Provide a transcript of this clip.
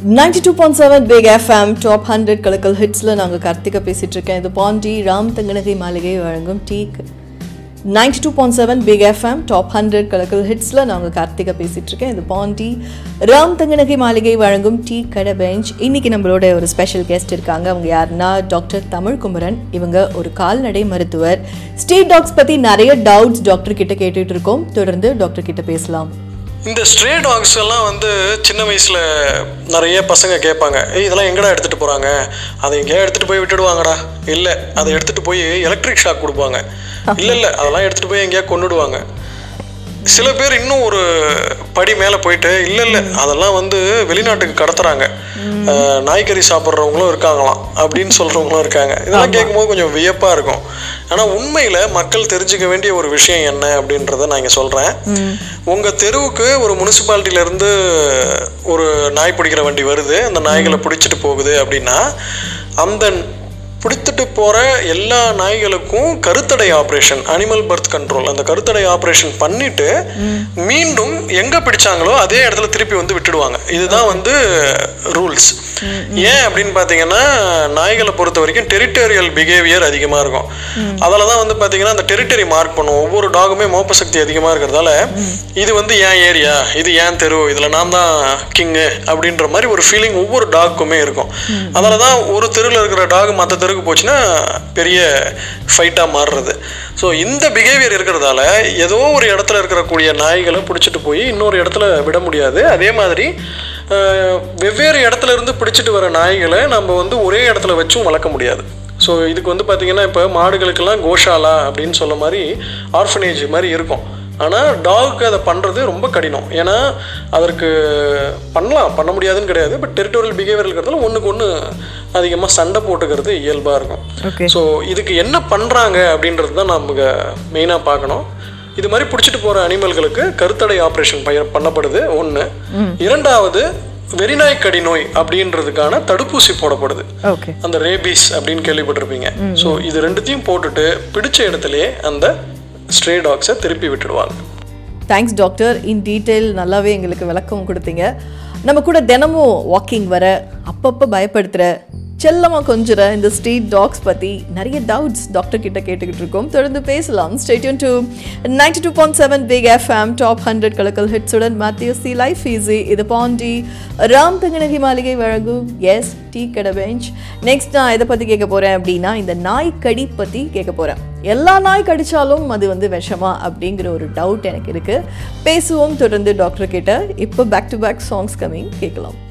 Ninety two point seven Big FM top hundred கலக்கல் ஹிட்ஸில் நாங்கள் கார்த்திகா பேசிகிட்டு இருக்கேன் இது பாண்டி ராம் தங்கநகை மாளிகை வழங்கும் டீக் ninety two point seven Big FM top hundred கலக்கல் ஹிட்ஸில் நாங்கள் கார்த்திகா பேசிகிட்டு இருக்கேன் இது பாண்டி ராம் தங்கநகை மாளிகை வழங்கும் டீ கடை பெஞ்ச் இன்றைக்கி நம்மளோட ஒரு ஸ்பெஷல் கெஸ்ட் இருக்காங்க. அவங்க யாருன்னா டாக்டர் தமிழ் குமரன் இவங்க ஒரு கால்நடை மருத்துவர். ஸ்ட்ரீட் டாக்ஸ் பற்றி நிறைய டவுட்ஸ் டாக்டர் கிட்ட கேட்டுட்டு இருக்கோம். தொடர்ந்து டாக்டர் கிட்ட பேசலாம். இந்த ஸ்ட்ரே டாக்ஸ் எல்லாம் வந்து சின்ன வயசில் நிறைய பசங்க கேட்பாங்க ஏய் இதெல்லாம் எங்கடா எடுத்துகிட்டு போகிறாங்க அதை எங்கேயா எடுத்துகிட்டு போய் விட்டுடுவாங்கடா. இல்லை அதை எடுத்துகிட்டு போய் எலக்ட்ரிக் ஷாக் கொடுப்பாங்க. இல்லை இல்லை அதெல்லாம் எடுத்துகிட்டு போய் எங்கேயா கொண்டுடுவாங்க சில பேர் இன்னும் ஒரு படி மேலே போயிட்டு இல்லை இல்லை அதெல்லாம் வந்து வெளிநாட்டுக்கு கடத்துறாங்க. அஹ், நாய்க்கறி சாப்பிட்றவங்களும் இருக்காங்களாம் அப்படின்னு சொல்கிறவங்களும் இருக்காங்க. இதெல்லாம் கேட்கும்போது கொஞ்சம் வியப்பாக இருக்கும். ஆனால் உண்மையில் மக்கள் தெரிஞ்சுக்க வேண்டிய ஒரு விஷயம் என்ன அப்படின்றத நான் இங்கே சொல்கிறேன் உங்கள் தெருவுக்கு ஒரு முனிசிபாலிட்டியிலேருந்து ஒரு நாய் பிடிக்கிற வண்டி வருது. அந்த நாய்களை பிடிச்சிட்டு போகுது அப்படின்னா அந்த பிடித்துட்டு போகிற எல்லா நாய்களுக்கும் கருத்தடை ஆப்ரேஷன் அனிமல் பர்த் கண்ட்ரோல் அந்த கருத்தடை ஆப்ரேஷன் பண்ணிட்டு மீண்டும் எங்கே பிடிச்சாங்களோ அதே இடத்துல திருப்பி வந்து விட்டுடுவாங்க. இதுதான் வந்து ரூல்ஸ் ஏன் அப்படின்னு பார்த்தீங்கன்னா நாய்களை பொறுத்த வரைக்கும் டெரிட்டோரியல் பிஹேவியர் அதிகமாக இருக்கும். அதில் தான் வந்து பார்த்தீங்கன்னா அந்த டெரிட்டரி மார்க் பண்ணும் ஒவ்வொரு டாகுமே மோப்ப சக்தி அதிகமாக இருக்கிறதால இது வந்து ஏன் ஏரியா? இது ஏன் தெரு? இதில் நான் தான் கிங்கு அப்படின்ற மாதிரி ஒரு ஃபீலிங் ஒவ்வொரு டாக்குமே இருக்கும். அதில் தான் ஒரு தெருவில் இருக்கிற டாக் மற்ற தெருவுக்கு போச்சுன்னா பெரிய ஃபைட்டாக மாறுறது. ஸோ இந்த பிஹேவியர் இருக்கிறதால ஏதோ ஒரு இடத்துல இருக்கக்கூடிய நாய்களை பிடிச்சிட்டு போய் இன்னொரு இடத்துல விட முடியாது. அதே மாதிரி வெவ்வேறு இடத்துல இருந்து பிடிச்சிட்டு வர நாய்களை நம்ம வந்து ஒரே இடத்துல வச்சும் வளர்க்க முடியாது. ஸோ இதுக்கு வந்து பார்த்திங்கன்னா இப்போ மாடுகளுக்கெல்லாம் கோஷாலா அப்படின்னு சொல்ல மாதிரி ஆர்ஃபனேஜ் மாதிரி இருக்கும். ஆனால் டாக் அதை பண்ணுறது ரொம்ப கடினம். ஏன்னா அதற்கு பண்ணலாம். பண்ண முடியாதுன்னு கிடையாது. பட் டெரிட்டோரியல் பிஹேவியர் இருக்கிறதுல ஒன்றுக்கு ஒன்று அதிகமாக சண்டை போட்டுக்கிறது இயல்பாக இருக்கும். ஸோ இதுக்கு என்ன பண்ணுறாங்க அப்படின்றது தான் நமக்கு மெயினாக பார்க்கணும். இது மாதிரி பிடிச்சிட்டு போகிற அனிமல்களுக்கு கருத்தடை ஆப்ரேஷன் பண்ணப்படுது. ஒன்று இரண்டாவது வெறிநாய் கடி நோய் அப்படின்றதுக்கான தடுப்பூசி போடப்படுது. அந்த ரேபீஸ் அப்படின்னு கேள்விப்பட்டிருப்பீங்க. ஸோ இது ரெண்டுத்தையும் போட்டுட்டு பிடிச்ச இடத்துலயே அந்த ஸ்ட்ரே டாக்ஸை திருப்பி விட்டுடுவாங்க. தேங்க்ஸ் டாக்டர் இன் டீட்டெயில் நல்லாவே எங்களுக்கு விளக்கம் கொடுத்தீங்க. நம்ம கூட தினமும் வாக்கிங் வர அப்பப்போ பயப்படுத்துகிற செல்லமாக கொஞ்சிற இந்த ஸ்ட்ரீட் டாக்ஸ் பற்றி நிறைய டவுட்ஸ் டாக்டர் கிட்ட கேட்டுக்கிட்டு இருக்கோம். தொடர்ந்து பேசலாம். Stay tuned to ninety two point seven Big FM top hundred கலக்கல் ஹிட்ஸுடன் மேத்யூ சி லைஃப் ஈஸி இது பாண்டி. ராம் தங்கநகி மாளிகை வழங்கும். எஸ் டீ கடை பெஞ்ச் நெக்ஸ்ட் நான் எதை பற்றி கேட்க போகிறேன் அப்படின்னா இந்த நாய் கடி பற்றி கேட்க போகிறேன் எல்லா நாய் கடிச்சாலும் அது வந்து விஷமா அப்படிங்கிற ஒரு டவுட் எனக்கு இருக்கு. பேசுவோம் தொடர்ந்து டாக்டர் கிட்ட இப்போ back to back songs coming கேட்கலாம்.